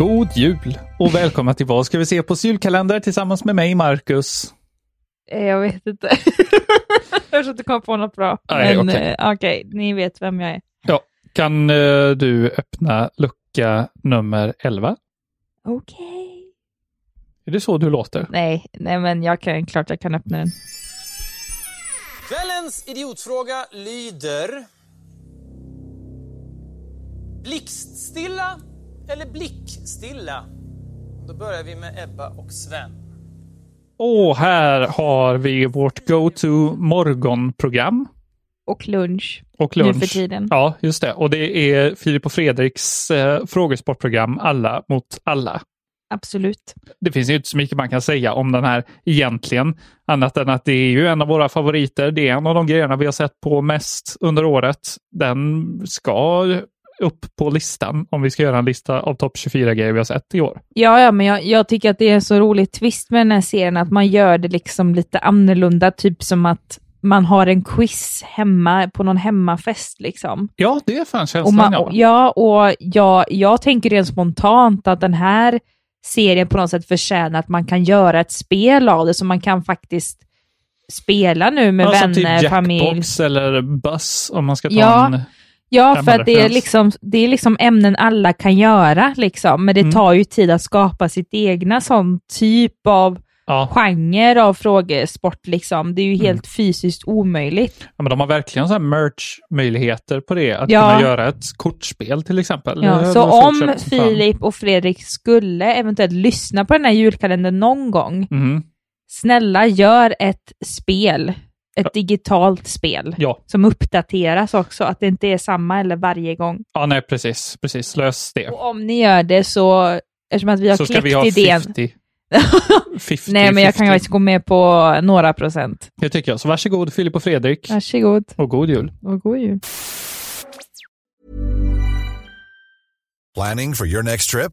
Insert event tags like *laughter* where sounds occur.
God jul och välkomna till Vad ska vi se på julkalender tillsammans med mig, Marcus. Eh, Jag vet inte. *laughs* jag försökte inte komma på något bra. Nej, Men okej. eh, okej, ni vet vem jag är. Ja, kan eh, du öppna lucka nummer 11? Okej. Är det så du låter? Nej, nej men jag kan, klart jag kan öppna den. Kvällens idiotfråga lyder... Blixtstilla eller blickstilla? Då börjar vi med Ebba och Sven. Och här har vi vårt go-to morgonprogram Och lunch. och lunch. Nu för tiden. Ja, just det. Och det är Filip och Fredriks eh, frågesportprogram Alla mot alla. Absolut. det finns ju inte så mycket man kan säga om den här egentligen. Annat än att det är ju en av våra favoriter. Det är en av de grejerna vi har sett på mest under året. Den ska upp på listan om vi ska göra en lista av topp 24 grejer vi har sett i år. Ja, ja, men jag, jag tycker att det är en så rolig twist med den här serien, att man gör det liksom lite annorlunda, typ som att man har en quiz hemma på någon hemmafest liksom. Ja, det är fan Och känslan. man, ja. ja, och jag, jag tänker rent spontant att den här serien på något sätt förtjänar att man kan göra ett spel av det, så man kan faktiskt spela nu med Ja, vänner, typ familj. Jackbox eller Buzz om man ska ta Ja, en... Ja, för att det är, liksom, det är liksom ämnen alla kan göra, liksom. men det Mm. tar ju tid att skapa sitt egna sån typ av Ja, genre av frågesport. Liksom. Det är ju Mm. helt fysiskt omöjligt. ja, men de har verkligen så merch-möjligheter på det. Att Ja. kunna göra ett kortspel till exempel. Ja, så om. Filip och Fredrik skulle eventuellt lyssna på den här julkalendern någon gång, Mhm. snälla gör ett spel, ett digitalt spel, Ja. som uppdateras också, att det inte är samma eller varje gång. ja, nej precis. Precis, lös det. Och om ni gör det så, eftersom att vi har Så ska kläckt vi ha idén, 50. 50 *laughs* Nej, men jag kan 50. faktiskt gå med på några procent. Det tycker jag. Så varsågod Filip och Fredrik. Varsågod Och god jul. och god jul. Planning for your next trip?